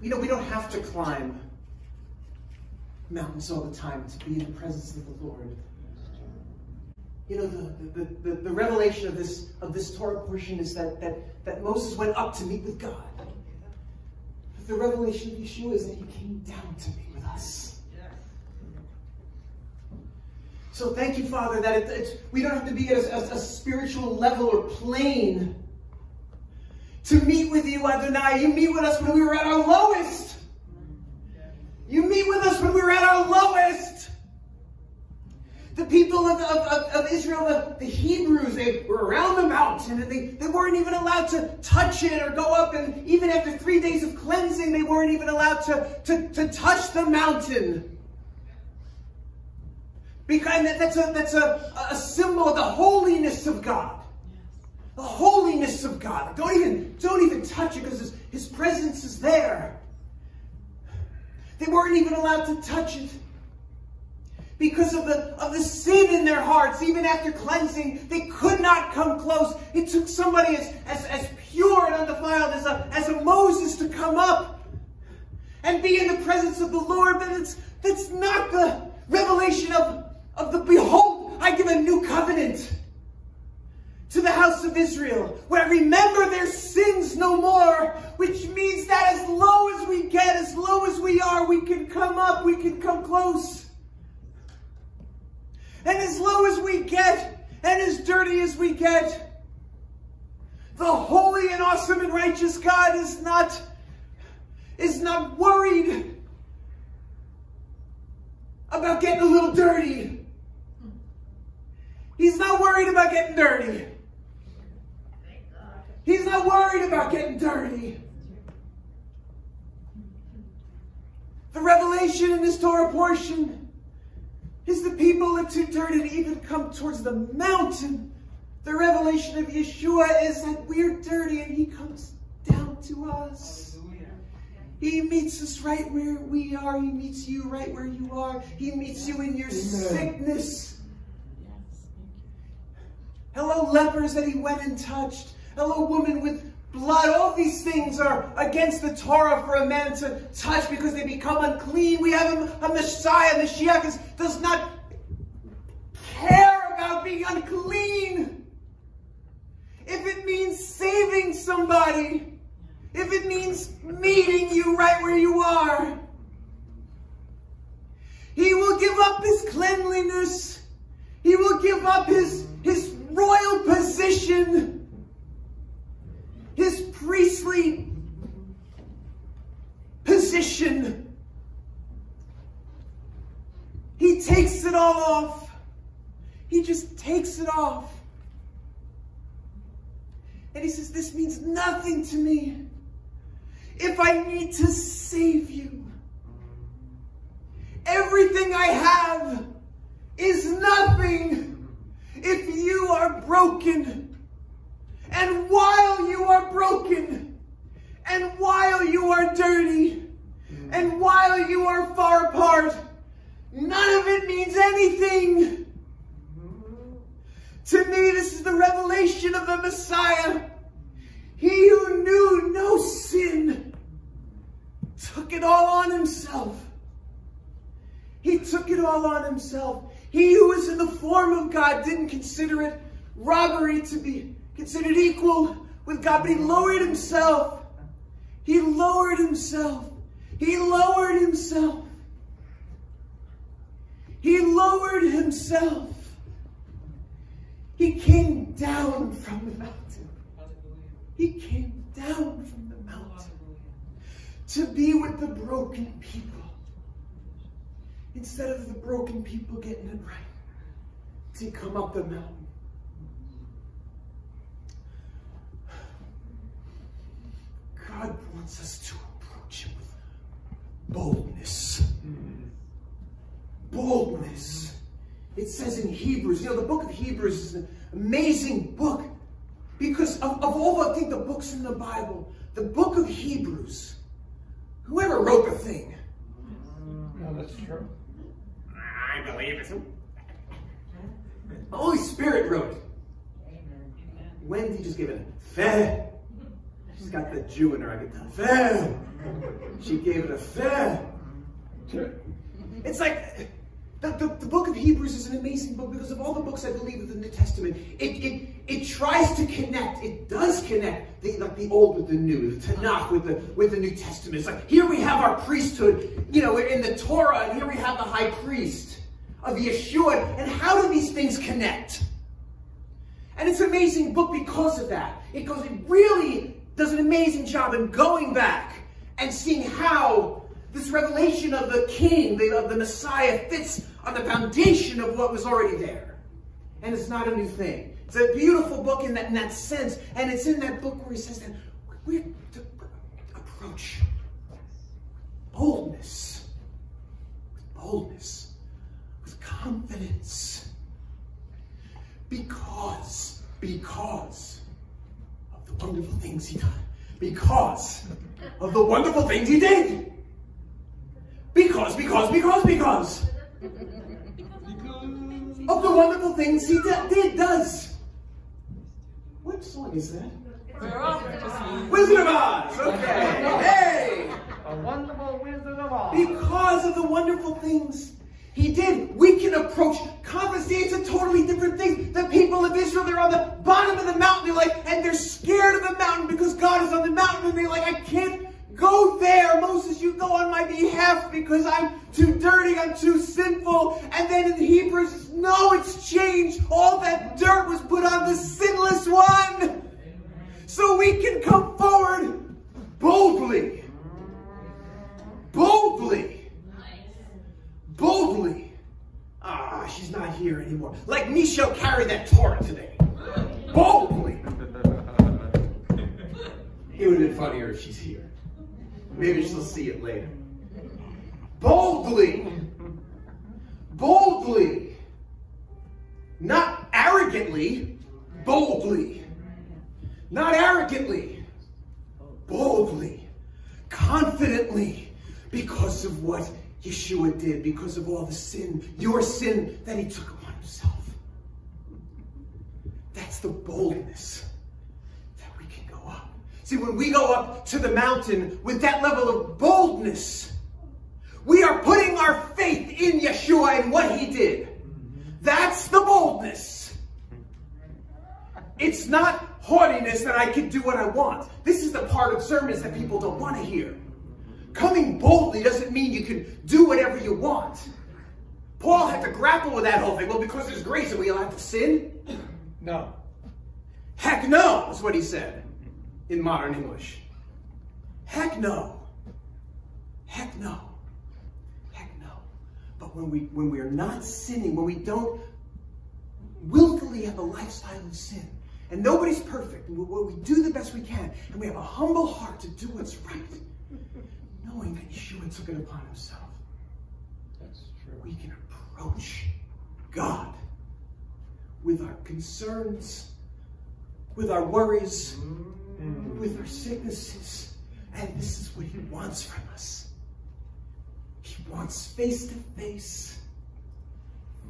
You know, we don't have to climb mountains all the time to be in the presence of the Lord. You know, the, the, the, the, revelation of this of this Torah portion is that, that, that Moses went up to meet with God. But the revelation of Yeshua is that he came down to meet with us. So thank you, Father, that it, we don't have to be at a, a, a spiritual level or plane to meet with you, Adonai. You meet with us when we were at our lowest. You meet with us when we were at our lowest. The people of, of, of, Israel, the, the, Hebrews, they were around the mountain and they, they weren't even allowed to touch it or go up. And even after three days of cleansing, they weren't even allowed to, to, to touch the mountain. Because that's a, that's a, a symbol of the holiness of God. The holiness of God. Don't even, don't even touch it because his, his presence is there. They weren't even allowed to touch it because of the, of the sin in their hearts. Even after cleansing, they could not come close. It took somebody as, as, as pure and undefiled as a, as a Moses to come up and be in the presence of the Lord. But it's, that's not the revelation of, of the behold, I give a new covenant to the house of Israel, where I remember their sins no more, which means that as low as we get, as low as we are, we can come up, we can come close. And as low as we get, and as dirty as we get, the holy and awesome and righteous God is not, is not worried about getting a little dirty. He's not worried about getting dirty. He's not worried about getting dirty. The revelation in this Torah portion is the people are too dirty to even come towards the mountain. The revelation of Yeshua is that we're dirty and he comes down to us. He meets us right where we are. He meets you right where you are. He meets you in your Amen. sickness. Hello, lepers that he went and touched hello, woman with blood. All these things are against the Torah for a man to touch because they become unclean. We have a, a Messiah. Mashiach is, does not care about being unclean. If it means saving somebody, if it means meeting you right where you are, he will give up his cleanliness. He will give up his, his royal position position. He takes it all off. He just takes it off. And he says, This means nothing to me. If I need to save you, everything I have is nothing if you are broken and while you are broken, and while you are dirty, and while you are far apart, none of it means anything. To me, this is the revelation of the Messiah. He who knew no sin took it all on himself. He took it all on himself. He who was in the form of God didn't consider it robbery to be considered equal with God, but he lowered himself. He lowered himself. He lowered himself. He lowered himself. He came down from the mountain. He came down from the mountain to be with the broken people. Instead of the broken people getting it right, to come up the mountain God wants us to approach Him with boldness. Hmm. Boldness. It says in Hebrews, you know, the book of Hebrews is an amazing book because of, of all, I think, the books in the Bible, the book of Hebrews, whoever wrote the thing. No, that's true. I believe it. The Holy Spirit wrote it. When did he just give it? Fed. She's got the Jew in her. I get the fair. She gave it a fair. It's like the, the, the, book of Hebrews is an amazing book because of all the books I believe of the New Testament. It, it, it tries to connect. It does connect the, like the Old with the New, the Tanakh with the, with the New Testament. It's like here we have our priesthood, you know, in the Torah, and here we have the high priest of Yeshua. And how do these things connect? And it's an amazing book because of that. It goes, it really does an amazing job in going back and seeing how this revelation of the king, of the Messiah, fits on the foundation of what was already there. And it's not a new thing. It's a beautiful book in that, in that sense. And it's in that book where he says that we're to approach boldness, with boldness, with confidence. Because, because the wonderful things he done. Because of the wonderful things he did. Because, because, because, because. Of the wonderful things he did, does. What song is that? Wizard of Oz. Okay. Hey. A wonderful Wizard of Oz. Because of the wonderful things he did, we can approach a totally different thing. The people of Israel, they're on the bottom of the mountain, they're like, and they're scared of the mountain because God is on the mountain, and they're like, I can't Go there, Moses, you go on my behalf because I'm too dirty, I'm too sinful. And then in Hebrews, no, it's changed. All that dirt was put on the sinless one. So we can come forward boldly. Boldly. Boldly. Ah, she's not here anymore. Like me, she'll carry that Torah today. Boldly. It would have been funnier if she's here. Maybe she'll see it later. Boldly. Boldly. Not arrogantly, boldly. Not arrogantly, boldly. Confidently. Because of what Yeshua did, because of all the sin, your sin that he took upon himself. That's the boldness that we can go up. See, when we go up to the mountain with that level of boldness, we are putting our faith in Yeshua and what he did. That's the boldness. It's not haughtiness that I can do what I want. This is the part of sermons that people don't want to hear. Coming boldly doesn't mean you can do whatever you want. Paul had to grapple with that whole thing. Well, because there's grace, are we allowed to sin? No. Heck no, is what he said in modern English. Heck no. Heck no. Heck no. But when we when we are not sinning, when we don't willfully have a lifestyle of sin, and nobody's perfect, and we, we do the best we can, and we have a humble heart to do what's right, knowing that Yeshua took it upon himself. That's true. We can approach God with our concerns, with our worries, mm. with our sicknesses. And this is what he wants from us. He wants face to face,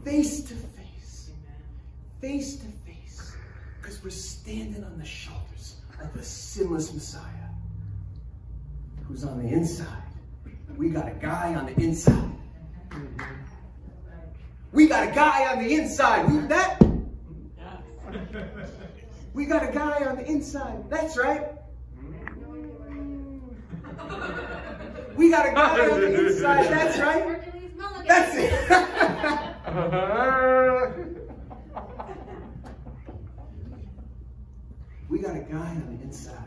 face to face, face to face, because we're standing on the shoulders of a sinless Messiah who's on the inside. We got a guy on the inside. We got a guy on the inside. Who's that? We got a guy on the inside. That's right. We got a guy on the inside. That's right. That's it. we got a guy on the inside.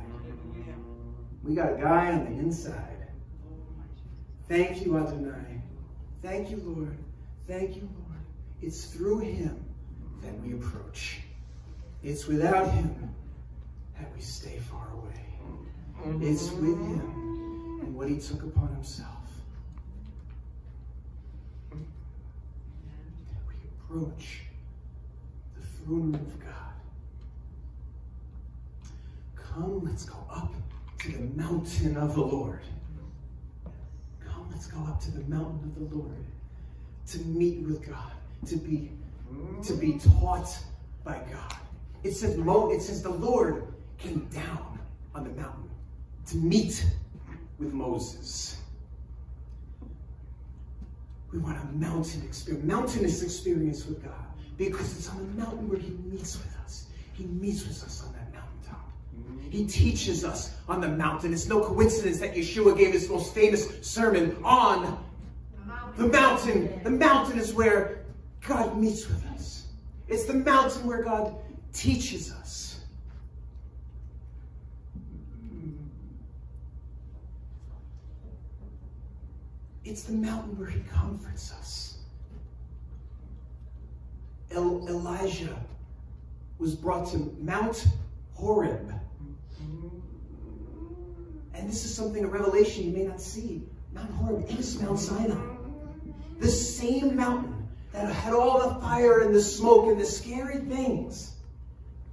We got a guy on the inside. Thank you, Adonai. Thank you, Lord. Thank you, Lord. It's through him that we approach. It's without him that we stay far away. It's with him and what he took upon himself that we approach the throne room of God. Come, let's go up to the mountain of the Lord. Come, let's go up to the mountain of the Lord to meet with God, to be, to be taught by God. It says, it says the Lord came down on the mountain to meet with Moses. We want a mountain experience, mountainous experience with God because it's on the mountain where he meets with us. He meets with us on that. He teaches us on the mountain. It's no coincidence that Yeshua gave his most famous sermon on the mountain. The mountain is where God meets with us. It's the mountain where God teaches us. It's the mountain where he comforts us. El- Elijah was brought to Mount Horeb. And this is something, a revelation you may not see. Mount Horeb is Mount Sinai. The same mountain that had all the fire and the smoke and the scary things.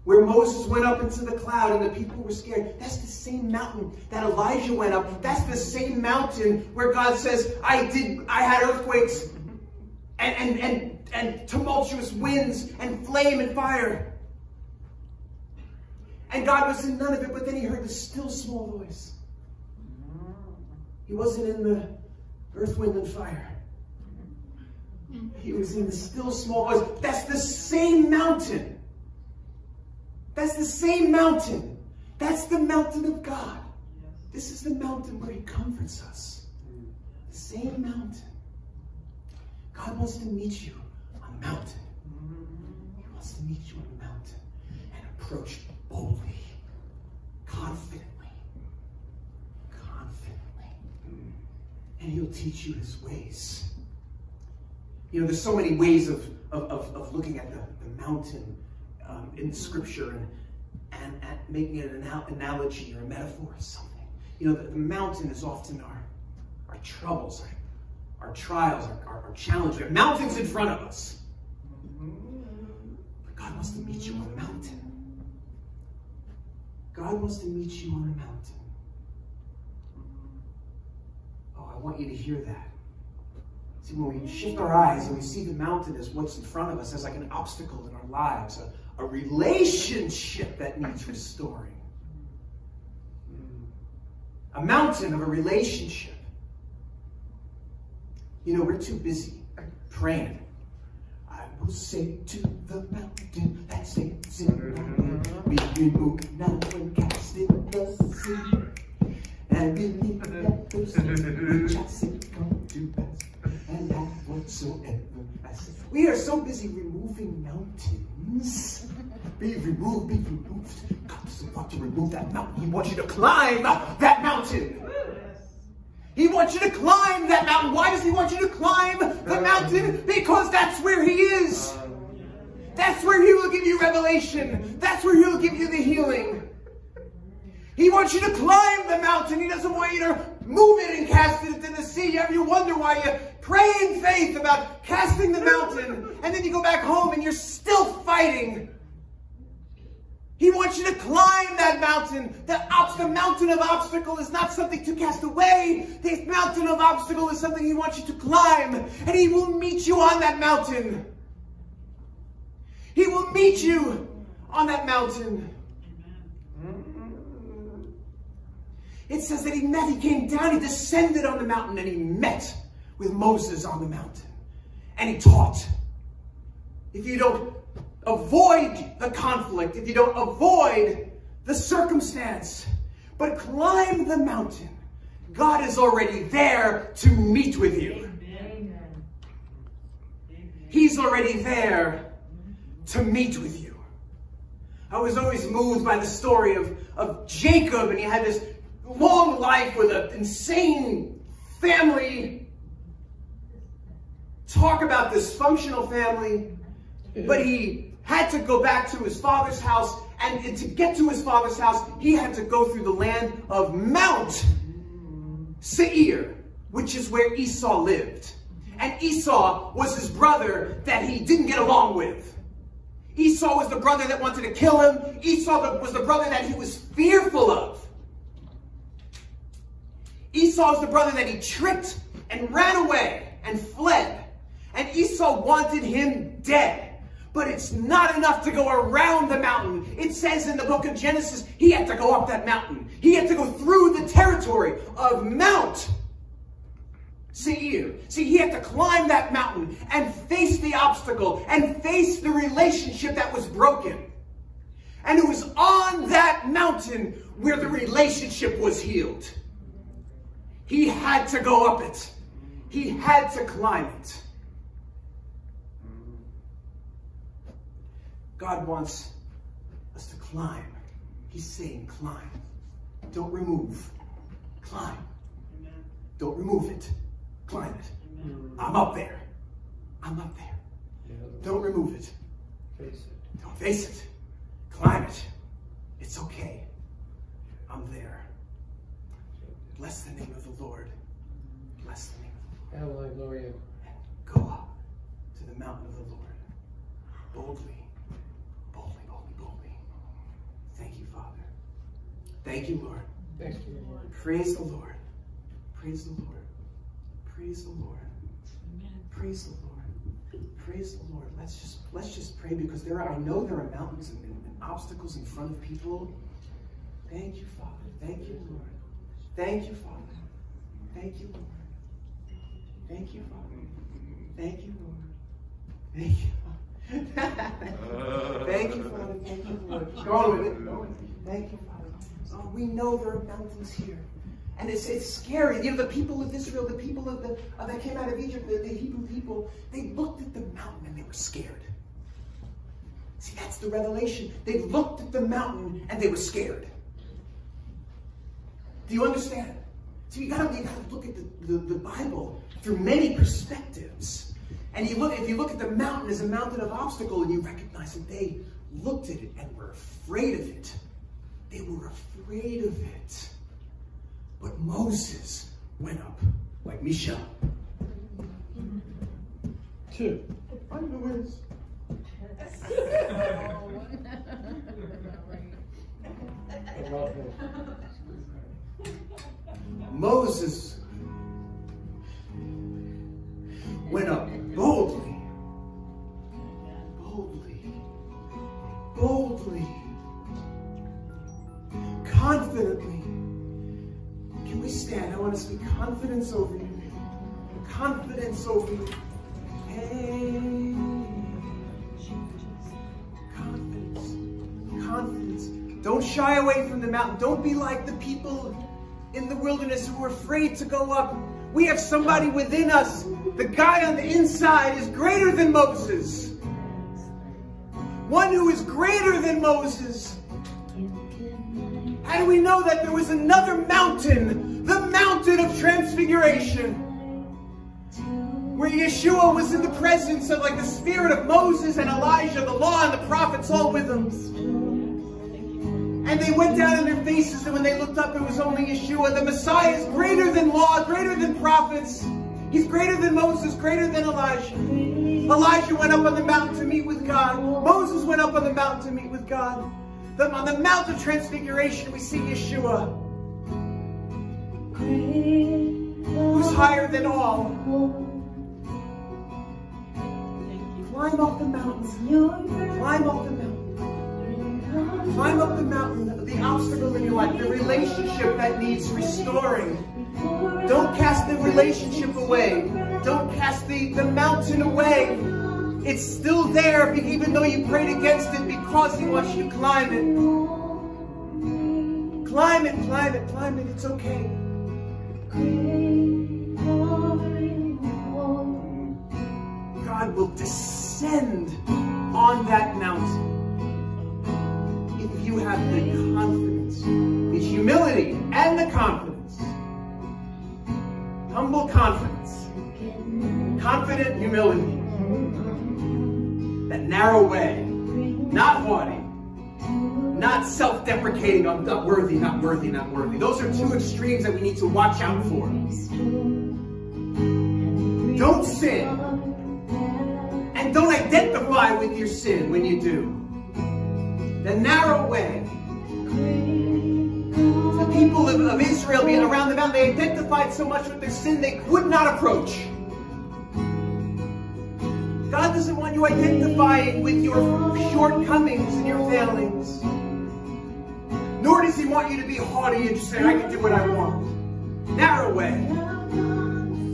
Where Moses went up into the cloud and the people were scared. That's the same mountain that Elijah went up. That's the same mountain where God says, I did I had earthquakes and, and, and, and tumultuous winds and flame and fire. And God was in none of it, but then he heard the still small voice. He wasn't in the earth, wind, and fire. He was in the still small voice. That's the same mountain. That's the same mountain. That's the mountain of God. This is the mountain where he comforts us. The same mountain. God wants to meet you on a mountain. He wants to meet you on a mountain and approach boldly, confidently. And he'll teach you his ways. You know, there's so many ways of, of, of, looking at the, the mountain um, in Scripture and, and, and making it an analogy or a metaphor or something. You know, the, the mountain is often our, our troubles, our, our trials, our, our, our challenges. Our mountains in front of us. But God wants to meet you on a mountain. God wants to meet you on a mountain. Oh, I want you to hear that. See, when we shift our eyes and we see the mountain as what's in front of us as like an obstacle in our lives, a, a relationship that needs restoring. A mountain of a relationship. You know, we're too busy praying. I will say to the mountain that stands in Be removed now and cast in the sea. That which I to. And that whatsoever I say. We are so busy removing mountains. Be removed, be removed. God doesn't want to remove that mountain. He wants you to climb that mountain. He wants you to climb that mountain. Why does he want you to climb the mountain? Because that's where he is. That's where he will give you revelation. That's where he'll give you the healing. He wants you to climb the mountain. He doesn't want you to move it and cast it into the sea. You ever wonder why you pray in faith about casting the mountain and then you go back home and you're still fighting he wants you to climb that mountain. The, the mountain of obstacle is not something to cast away. The mountain of obstacle is something he wants you to climb. And he will meet you on that mountain. He will meet you on that mountain. It says that he met, he came down, he descended on the mountain, and he met with Moses on the mountain. And he taught. If you don't avoid the conflict, if you don't avoid the circumstance, but climb the mountain, God is already there to meet with you. He's already there to meet with you. I was always moved by the story of, of Jacob, and he had this long life with an insane family. Talk about dysfunctional family. But he had to go back to his father's house, and to get to his father's house, he had to go through the land of Mount Seir, which is where Esau lived. And Esau was his brother that he didn't get along with. Esau was the brother that wanted to kill him. Esau was the brother that he was fearful of. Esau was the brother that he tricked and ran away and fled. And Esau wanted him dead. but it's not enough to go around the mountain. It says in the book of Genesis, he had to go up that mountain. He had to go through the territory of Mount Seir. See, he had to climb that mountain and face the obstacle and face the relationship that was broken. And it was on that mountain where the relationship was healed. He had to go up it. He had to climb it. God wants us to climb. He's saying climb. Don't remove. Climb. Don't remove it. Climb it. I'm up there. I'm up there. Don't remove it. Face it. Don't face it. Climb it. It's okay. I'm there. Bless the name of the Lord. Bless the name of the Lord. Hallelujah. Go up to the mountain of the Lord. Boldly. Boldly, boldly, boldly. Thank you, Father. Thank you, Lord. Thank you, Lord. Praise the Lord. Praise the Lord. Praise the Lord. Praise the Lord. Praise the Lord. Let's just let's just pray because there are I know there are mountains and, and, and obstacles in front of people. Thank you, Father. Thank you, Lord. Thank you, Father. Thank you, Lord. Thank you, Father. Thank you, Lord. Thank you. Father. Thank you, Father. Thank you, Lord. Go with it. Go with it. Thank you, Father. Oh, we know there are mountains here. And it's, it's scary. You know, the people of Israel, the people of the uh, that came out of Egypt, the, the Hebrew people, they looked at the mountain and they were scared. See, that's the revelation. They looked at the mountain and they were scared. Do you understand? So you gotta, you gotta look at the, the, the Bible through many perspectives. And you look, if you look at the mountain as a mountain of obstacle and you recognize that they looked at it and were afraid of it. They were afraid of it. But Moses went up like Michelle. Two. Underwears. I love him. Moses went up boldly, boldly, boldly, confidently. Can we stand? I want to speak confidence over you. Confidence over you. Hey. Confidence. Confidence. Don't shy away from the mountain. Don't be like the people in the wilderness who were afraid to go up. We have somebody within us. The guy on the inside is greater than Moses. One who is greater than Moses. How do we know that there was another mountain? The mountain of transfiguration. Where Yeshua was in the presence of like the spirit of Moses and Elijah, the law and the prophets all with him. And they went down on their faces, and when they looked up, it was only Yeshua. The Messiah is greater than law, greater than prophets. He's greater than Moses, greater than Elijah. Elijah went up on the mountain to meet with God. Moses went up on the mountain to meet with God. Then on the Mount of Transfiguration, we see Yeshua, who's higher than all. Climb up the mountain. Climb up the mountain. Climb up the mountain, the obstacle in your life, the relationship that needs restoring. Don't cast the relationship away. Don't cast the, the mountain away. It's still there even though you prayed against it because he wants you to climb it. Climb it, climb it, climb it. It's okay. God will descend on that mountain you have the confidence, the humility, and the confidence. Humble confidence, confident humility. That narrow way, not haughty, not self deprecating, I'm not worthy, not worthy, not worthy. Those are two extremes that we need to watch out for. Don't sin. And don't identify with your sin when you do. The narrow way. The people of, of Israel being around the mountain, they identified so much with their sin they could not approach. God doesn't want you identifying with your shortcomings and your failings. Nor does He want you to be haughty and just say, I can do what I want. Narrow way.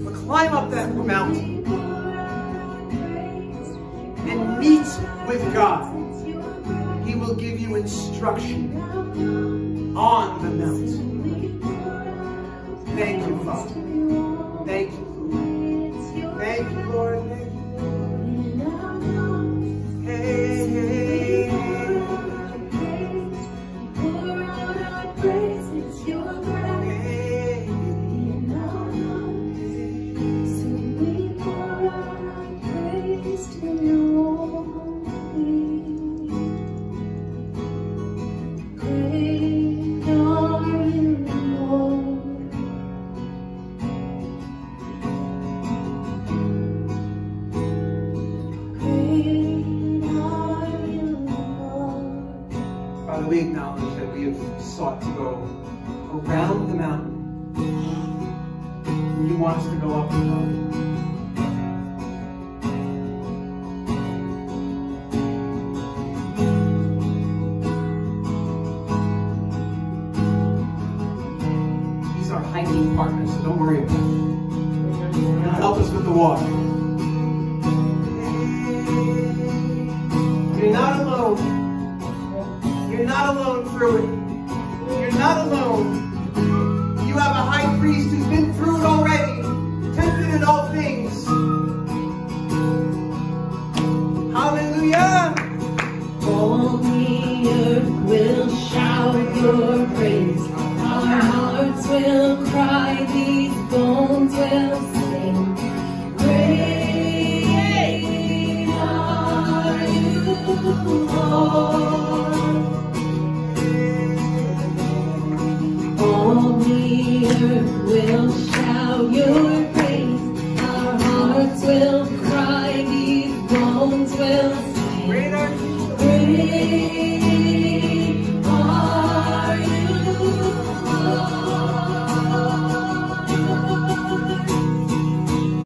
But climb up that mountain and meet with God. Will give you instruction on the mountain. Thank you, Father. Father, we acknowledge that we have sought to go around the mountain. You want us to go up the mountain. All the earth will shout your praise. Our hearts will cry, these bones will sing. Great are you, Lord. All the earth will shout your